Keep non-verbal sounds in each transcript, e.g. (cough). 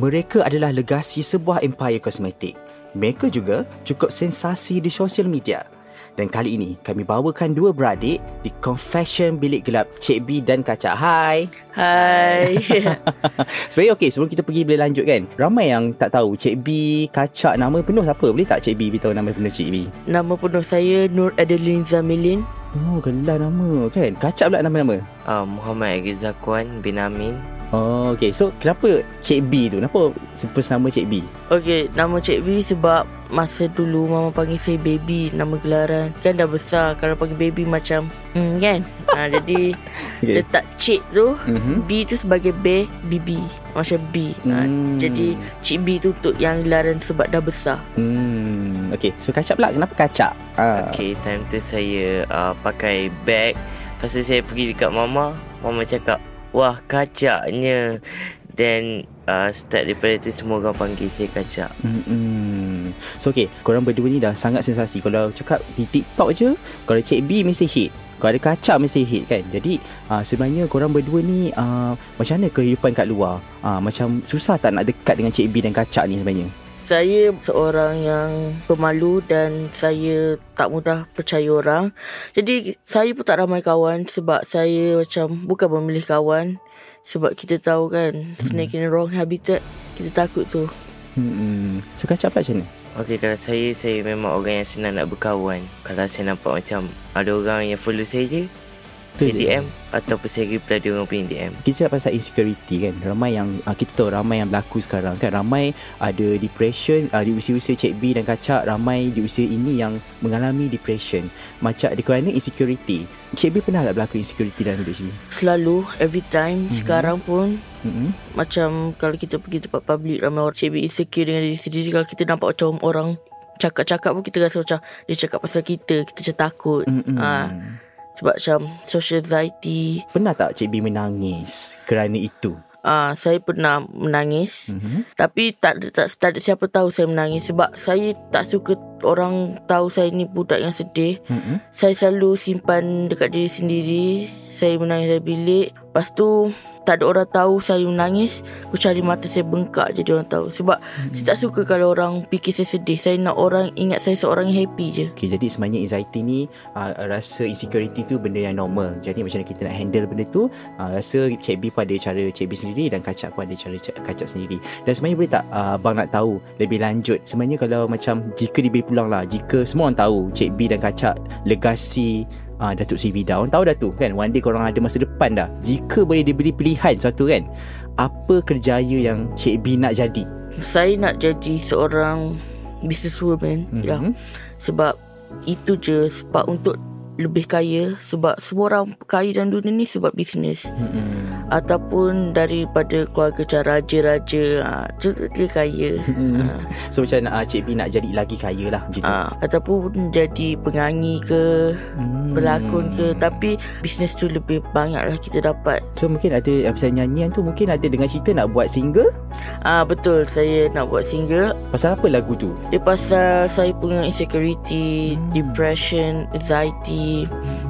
Mereka adalah legasi sebuah empire kosmetik. Mereka juga cukup sensasi di sosial media. Dan kali ini kami bawakan dua beradik di Confession Bilik Gelap Cik B dan Kacak. Hai. Hai. (laughs) (laughs) Sebenarnya okey sebelum kita pergi boleh lanjut kan. Ramai yang tak tahu Cik B, Kacak nama penuh siapa? Boleh tak Cik B beritahu nama penuh Cik B? Nama penuh saya Nur Adeline Zamilin. Oh, gelar nama kan. Kacak pula nama-nama. Uh, Muhammad Rizakwan bin Amin. Oh, okay. So, kenapa Cik B tu? Kenapa first nama Cik B? Okay, nama Cik B sebab masa dulu mama panggil saya baby nama gelaran. Kan dah besar kalau panggil baby macam hmm, kan? ha, (laughs) jadi Okay. letak Cik tu, Mhm. B tu sebagai B, BB. Macam B. Ha, Hmm. Jadi Cik B tu untuk yang gelaran sebab dah besar. Hmm, okay. So, Kacak pula. Kenapa Kacak? Ah. Okay, time tu saya uh, pakai bag. Lepas tu saya pergi dekat mama. Mama cakap, wah kacaknya. Then uh, start daripada tu semua orang panggil saya kacak. Hmm. So okay Korang berdua ni dah sangat sensasi Kalau cakap di TikTok je Kalau Cik B mesti hit Kalau ada kacak mesti hit kan Jadi uh, sebenarnya korang berdua ni uh, Macam mana kehidupan kat luar uh, Macam susah tak nak dekat dengan Cik B dan kacak ni sebenarnya Saya seorang yang pemalu dan saya tak mudah percaya orang. Jadi saya pun tak ramai kawan sebab saya macam bukan memilih kawan. Sebab kita tahu kan snake in the wrong habitat. Kita takut tu. hmm. So kacak pula macam mana? Okay, kalau saya, saya memang orang yang senang nak berkawan. Kalau saya nampak macam ada orang yang follow saya je, Betul je. DM ataupun saya reply dia orang punya DM. Kita cakap pasal insecurity kan Ramai yang uh, Kita tahu ramai yang berlaku sekarang kan Ramai ada depression uh, Di usia-usia Cik B dan Kacak Ramai di usia ini yang Mengalami depression Macam di kerana insecurity Cik B pernah tak berlaku insecurity dalam hidup Cik B? Selalu every time sekarang pun Mm-hmm. macam kalau kita pergi tempat public ramai orang cik insecure dengan diri sendiri kalau kita nampak macam orang cakap-cakap pun kita rasa macam dia cakap pasal kita kita macam takut. Mm-mm. Ah. Sebab macam social anxiety Pernah tak Cik B menangis Kerana itu? Ah, saya pernah menangis Mm-hmm. tapi tak tak, tak siapa tahu saya menangis sebab saya tak suka orang tahu saya ni budak yang sedih. Mm-hmm. Saya selalu simpan dekat diri sendiri. Saya menangis dalam bilik. Lepas tu tak ada orang tahu saya menangis. Aku cari mata saya bengkak je dia orang tahu. Sebab hmm. saya tak suka kalau orang fikir saya sedih. Saya nak orang ingat saya seorang yang happy je. Okay, jadi sebenarnya anxiety ni uh, rasa insecurity tu benda yang normal. Jadi macam mana kita nak handle benda tu, uh, rasa Cik B pun ada cara Cik B sendiri dan Kacak pun ada cara Kacak sendiri. Dan sebenarnya boleh tak uh, abang nak tahu lebih lanjut. Sebenarnya kalau macam jika diberi peluang lah, jika semua orang tahu Cik B dan Kacak legasi uh, Datuk Sri Vida. Orang tahu dah tu kan, one day korang ada masa depan dah. Jika boleh diberi pilihan satu kan, apa kerjaya yang Cik B nak jadi? Saya nak jadi seorang businesswoman. Mm-hmm. Ya. Mhm. Sebab itu je sebab untuk lebih kaya sebab semua orang kaya dalam dunia ni sebab bisnes Mm-mm. ataupun daripada keluarga macam raja-raja ha, dia kaya Mm. (laughs) So macam uh, Cik B nak jadi lagi kaya lah macam tu. ha, ataupun jadi penyanyi ke Hmm. pelakon ke tapi bisnes tu lebih banyak lah kita dapat So mungkin ada uh, Pasal nyanyian tu Mungkin ada dengan cerita Nak buat single ah betul saya nak buat single Pasal apa lagu tu dia pasal saya punya insecurity Hmm. depression anxiety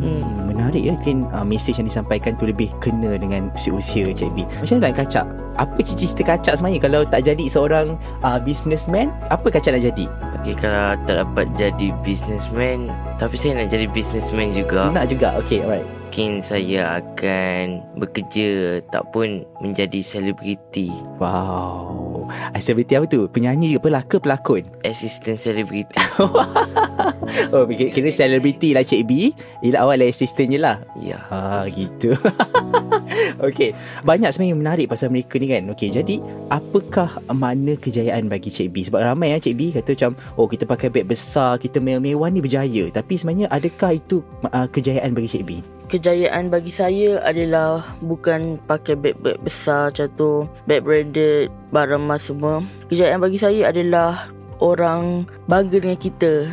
hmm. Menarik ya. Mungkin uh, Mesej yang disampaikan tu Lebih kena dengan Usia-usia Cik B Macam mana nak kacak? Apa cita-cita kacak sebenarnya? Kalau tak jadi seorang uh, Businessman Apa kacak nak jadi? Okay, kalau tak dapat jadi businessman, tapi saya nak jadi businessman juga. Nak juga? Okay alright. Mungkin saya akan bekerja tak pun menjadi selebriti. Wow Oh Selebriti apa tu Penyanyi ke pelakon pelakon Assistant celebrity (laughs) Oh kira, kira selebriti lah Cik B Ialah awal assistant je lah Ya Ah gitu. (laughs) Okey, banyak sebenarnya yang menarik pasal mereka ni kan. Okey, jadi apakah makna kejayaan bagi Cik B? Sebab ramai ya Cik B kata macam oh kita pakai beg besar, kita mewah-mewah ni berjaya. Tapi sebenarnya adakah itu uh, kejayaan bagi Cik B? Kejayaan bagi saya adalah bukan pakai beg-beg besar macam tu, beg branded, barang emas semua. Kejayaan bagi saya adalah orang bangga dengan kita.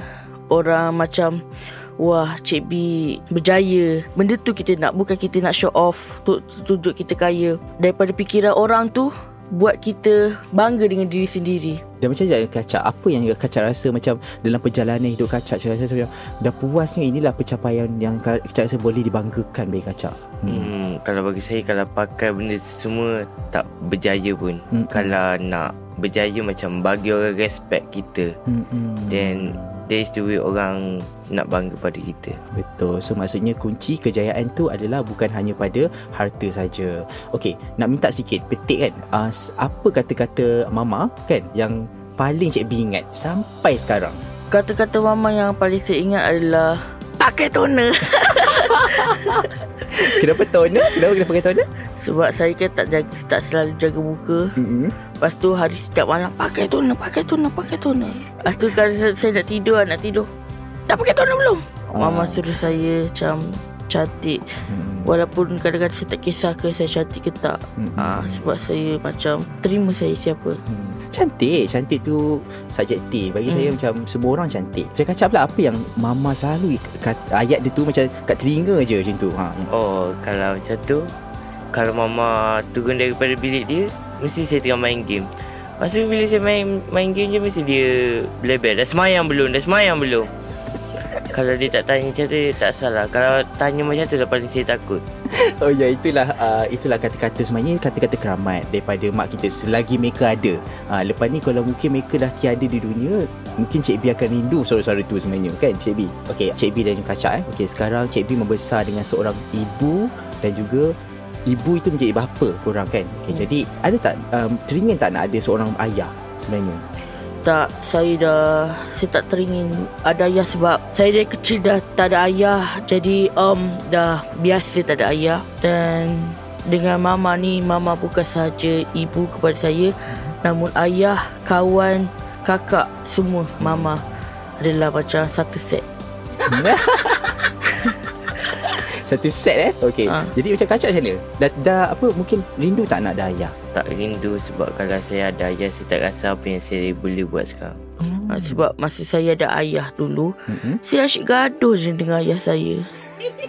Orang macam Wah Cik B berjaya Benda tu kita nak Bukan kita nak show off tunjuk kita kaya Daripada fikiran orang tu Buat kita bangga dengan diri sendiri Dan macam je Kacak Apa yang Kacak rasa macam Dalam perjalanan hidup Kacak Kacak rasa macam Dah puasnya inilah pencapaian Yang Kacak rasa boleh dibanggakan bagi Kacak hmm. hmm, Kalau bagi saya Kalau pakai benda semua Tak berjaya pun Hmm. Kalau nak berjaya Macam bagi orang respect kita Hmm, hmm. Then That is the way orang Nak bangga pada kita Betul. So maksudnya kunci kejayaan tu adalah bukan hanya pada harta saja. Okey, nak minta sikit petik kan. Uh, apa kata-kata mama kan yang paling Cik B ingat sampai sekarang? Kata-kata mama yang paling saya ingat adalah Pakai toner (laughs) (laughs) Kenapa toner? Kenapa kena pakai toner? Sebab saya kan tak jaga Tak selalu jaga muka Mm-hmm. Lepas tu hari setiap malam Pakai toner Pakai toner Pakai toner Lepas tu kalau saya- saya nak tidur Nak tidur Dah pakai toner belum? Mama suruh saya macam Cantik Hmm. Walaupun kadang-kadang saya tak kisah ke Saya cantik ke tak Hmm. ah, Sebab saya macam Terima saya siapa Hmm. Cantik Cantik tu subjektif Bagi Hmm. saya macam Semua orang cantik Saya kacap pula Apa yang Mama selalu kat, Ayat dia tu macam Kat telinga je macam tu ha. Oh Kalau macam tu Kalau mama turun daripada bilik dia Mesti saya tengah main game Lepas tu bila saya main main game je Mesti dia Belebel Dah semayang belum Dah semayang belum Kalau dia tak tanya macam tu Tak salah Kalau tanya macam tu Dah paling saya takut (laughs) Oh ya itulah uh, itulah kata-kata sebenarnya kata-kata keramat daripada mak kita selagi mereka ada. Uh, lepas ni kalau mungkin mereka dah tiada di dunia, mungkin Cik B akan rindu suara-suara tu sebenarnya kan Cik B. Okey, Cik B dan Kacak eh. Okey, sekarang Cik B membesar dengan seorang ibu dan juga ibu itu menjadi bapa korang kan. Okey, Hmm. jadi ada tak um, teringin tak nak ada seorang ayah sebenarnya? Tak Saya dah Saya tak teringin Ada ayah sebab Saya dari kecil dah tak ada ayah. Jadi um, Dah biasa tak ada ayah. Dan Dengan mama ni Mama bukan sahaja Ibu kepada saya. Namun ayah Kawan Kakak Semua Mama Adalah macam Satu set (laughs) Satu set eh. Okey. Ah. Jadi macam Kacak macam mana? Dah, dah apa mungkin rindu tak nak ada ayah? Tak rindu sebab kalau saya ada ayah Saya tak rasa apa yang saya boleh buat sekarang ha, Sebab masa saya ada ayah dulu Mm-hmm. Saya asyik gaduh je dengan ayah saya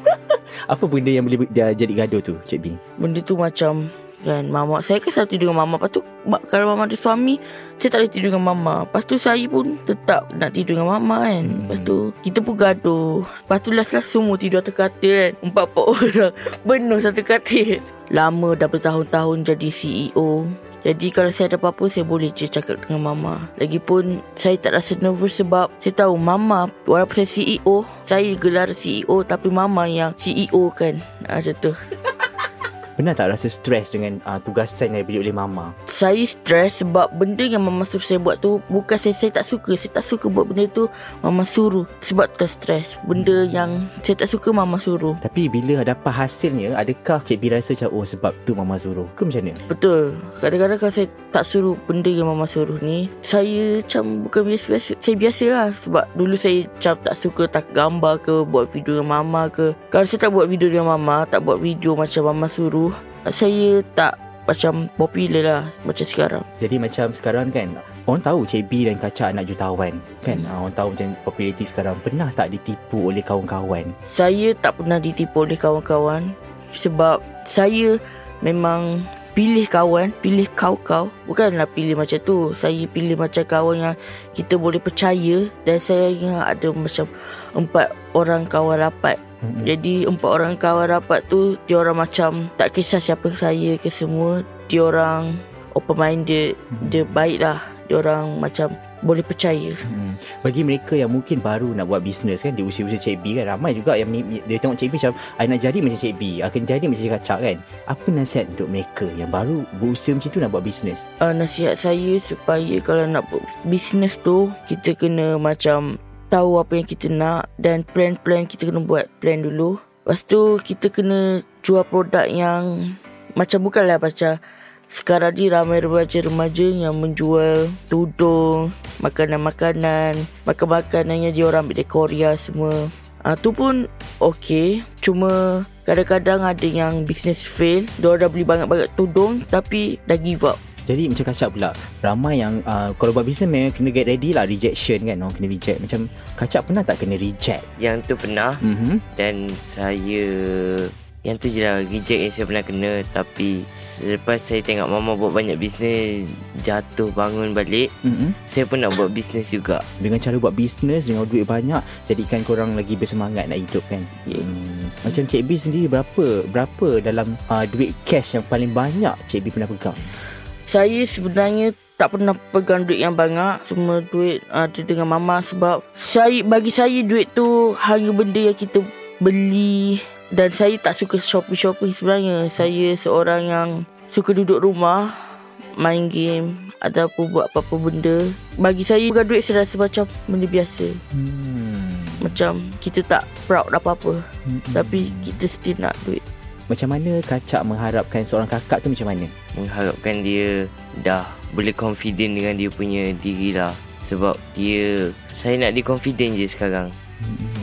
(laughs) Apa benda yang boleh dia jadi gaduh tu, Cik B? Benda tu macam kan mama saya kan selalu tidur dengan mama lepas tu kalau mama ada suami saya tak boleh tidur dengan mama lepas tu saya pun tetap nak tidur dengan mama kan. Hmm. lepas tu kita pun gaduh. Lepas tu last-last semua tidur atas katil kan. Empat-empat (laughs) orang. Penuh satu katil. Lama dah bertahun-tahun jadi CEO jadi kalau saya ada apa-apa Saya boleh je cakap dengan mama Lagipun Saya tak rasa nervous sebab Saya tahu mama Walaupun saya CEO Saya gelar CEO Tapi mama yang CEO kan. Ha, Macam tu (laughs) Pernah tak rasa stres dengan uh, tugasan yang diberi oleh mama? Saya stres sebab benda yang mama suruh saya buat tu Bukan saya, saya tak suka. Saya tak suka buat benda tu Mama suruh Sebab tu stres Benda yang saya tak suka mama suruh. Tapi bila dapat hasilnya, adakah Cik B rasa macam, oh sebab tu mama suruh? Ke macam mana? Betul. Kadang-kadang kalau saya tak suruh benda yang mama suruh ni Saya macam bukan biasa-biasa Saya biasa lah Sebab dulu saya macam tak suka tak gambar ke Buat video dengan mama ke. Kalau saya tak buat video dengan mama Tak buat video macam mama suruh Saya tak macam popular lah Macam sekarang Jadi macam sekarang kan, orang tahu Cik B dan Kaca anak jutawan. Kan, Hmm. uh, orang tahu macam populariti sekarang. Pernah tak ditipu oleh kawan-kawan? Saya tak pernah ditipu oleh kawan-kawan Sebab saya memang pilih kawan Pilih kau-kau Bukanlah pilih macam tu Saya pilih macam kawan yang kita boleh percaya Dan saya yang ada macam Empat orang kawan rapat Jadi empat orang kawan rapat tu Dia orang macam Tak kisah siapa saya ke semua Dia orang Open minded. Dia baik lah Dia orang macam boleh percaya. Hmm. Bagi mereka yang mungkin baru nak buat bisnes kan di usia-usia Cik B kan ramai juga yang dia tengok Cik B macam I nak jadi macam Cik B akan jadi macam Cik Kacak kan apa nasihat untuk mereka yang baru berusia macam tu nak buat bisnes Uh, nasihat saya supaya kalau nak buat bisnes tu kita kena macam tahu apa yang kita nak dan plan-plan kita kena buat plan dulu. Lepas tu kita kena jual produk yang macam bukanlah macam sekarang ni ramai remaja-remaja yang menjual tudung, makanan-makanan, makan-makanan yang dia orang ambil dari Korea semua. Ah tu pun okey. Cuma kadang-kadang ada yang business fail. Dia dah beli banyak-banyak tudung tapi dah give up. Jadi macam Kacak pula ramai yang uh, kalau buat bisnes memang kena get ready lah rejection kan orang kena reject. Macam Kacak pernah tak kena reject? Yang tu pernah. Mm-hmm. Dan saya Yang tu je lah Reject yang saya pernah kena. Tapi Selepas saya tengok Mama buat banyak bisnes Jatuh bangun balik Mm-hmm. Saya pun nak buat bisnes juga. Dengan cara buat bisnes dengan duit banyak jadikan korang lagi bersemangat nak hidup kan? Hmm. macam Cik B sendiri berapa berapa dalam uh, duit cash yang paling banyak Cik B pernah pegang Saya sebenarnya tak pernah pegang duit yang banyak. Semua duit ada dengan mama sebab saya bagi saya duit tu hanya benda yang kita beli dan saya tak suka shopping-shopping sebenarnya. Saya seorang yang suka duduk rumah, main game ataupun buat apa-apa benda. Bagi saya pegang duit saya rasa macam benda biasa. hmm. Macam kita tak proud apa-apa. Hmm. Tapi kita still nak duit. Macam mana Kacak mengharapkan seorang kakak tu macam mana? Mengharapkan dia Dah Boleh confident dengan dia punya diri lah. Sebab dia Saya nak dia confident je sekarang.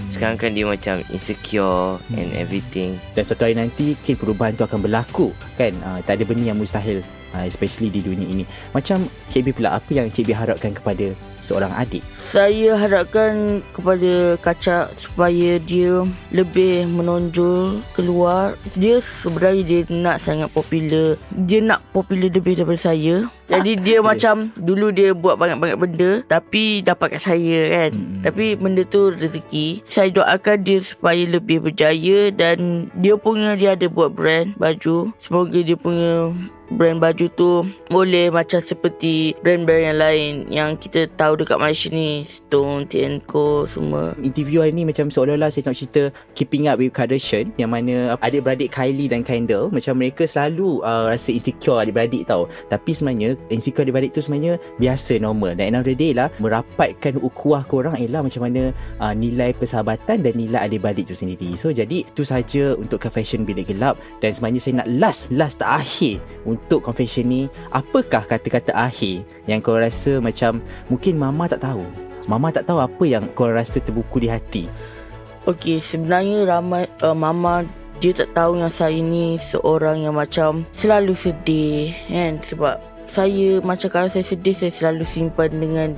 Sekarang kan dia macam insecure and everything. Dan satu hari nanti mungkin perubahan tu akan berlaku kan uh, tak ada benda yang mustahil uh, especially di dunia ini macam Cik B pula apa yang Cik B harapkan kepada seorang adik Saya harapkan kepada Kacak supaya dia lebih menonjol keluar. Dia sebenarnya dia nak sangat popular. Dia nak popular lebih daripada saya. Jadi dia macam dulu dia buat banyak-banyak benda tapi dapat kat saya kan. Mm-mm. Tapi benda tu rezeki. Saya doakan dia supaya lebih berjaya dan dia punya dia ada buat brand baju. Semoga dia punya brand baju tu boleh macam seperti brand-brand yang lain yang kita tahu dekat Malaysia ni. Stone, TNCO semua. Interview hari ni macam seolah-olah saya nak cerita Keeping Up with Kardashian yang mana adik-beradik Kylie dan Kendall macam mereka selalu uh, rasa insecure adik-beradik tau. Tapi sebenarnya insecure adik-beradik tu sebenarnya biasa normal. Dan end of the day lah merapatkan ukuah korang ialah macam mana uh, nilai persahabatan dan nilai adik-beradik tu sendiri. So jadi tu saja untuk confession bilik gelap. Dan sebenarnya saya nak last last terakhir untuk confession ni apakah kata-kata akhir yang kau rasa macam mungkin mama tak tahu Mama tak tahu apa yang kau rasa terbuku di hati. Okey sebenarnya ramai uh, mama dia tak tahu yang saya ni seorang yang macam selalu sedih kan sebab saya macam kalau saya sedih saya selalu simpan dengan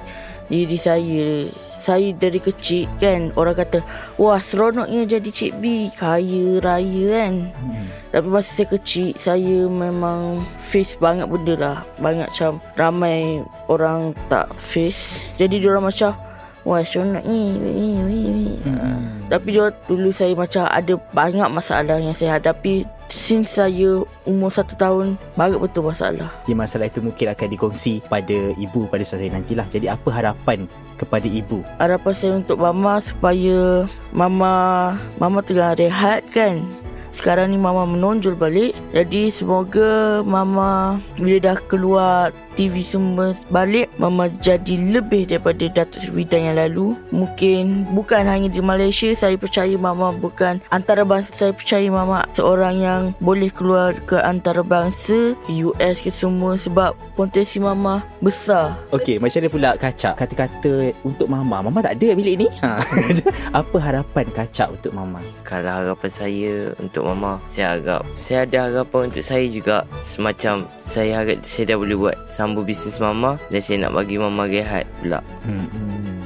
diri saya saya dari kecil kan orang kata wah seronoknya jadi Cik B kaya raya kan. Hmm. Tapi masa saya kecil Saya memang Face banyak benda lah. Banyak macam Ramai Orang tak face. Jadi diorang macam Wah seronok ni ni ni ni Hmm. Tapi dia dulu saya macam Ada banyak masalah yang saya hadapi Since saya Umur satu tahun Banyak betul masalah Di masalah itu mungkin akan dikongsi pada ibu pada suatu hari nantilah. Jadi apa harapan kepada ibu? Harapan saya untuk mama Supaya Mama Mama tengah rehat kan sekarang ni Mama menonjol balik Jadi semoga Mama Bila dah keluar TV semua balik Mama jadi lebih daripada Datuk Seri Bidang yang lalu Mungkin Bukan hanya di Malaysia Saya percaya Mama bukan Antarabangsa Saya percaya Mama Seorang yang Boleh keluar ke antarabangsa Ke US ke semua Sebab Potensi Mama Besar Okey, macam mana pula kacak kata-kata untuk mama? Mama tak ada bilik ni. Ha. (laughs) apa harapan kacak untuk mama? Kalau harapan saya untuk mama Saya harap Saya ada harapan untuk saya juga Semacam Saya harap saya dah boleh buat Sambung bisnes mama Dan saya nak bagi mama rehat pula Hmm. hmm.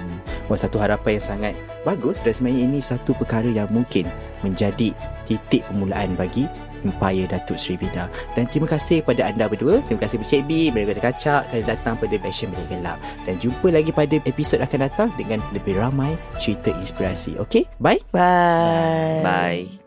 Wah, satu harapan yang sangat bagus dan sebenarnya ini satu perkara yang mungkin menjadi titik permulaan bagi Empire Datuk Seri Bida. Dan terima kasih kepada anda berdua. Terima kasih kepada Cik B, daripada Kacak kerana datang pada Passion Bilik Gelap. Dan jumpa lagi pada episod akan datang dengan lebih ramai cerita inspirasi. Okey, bye. Bye Bye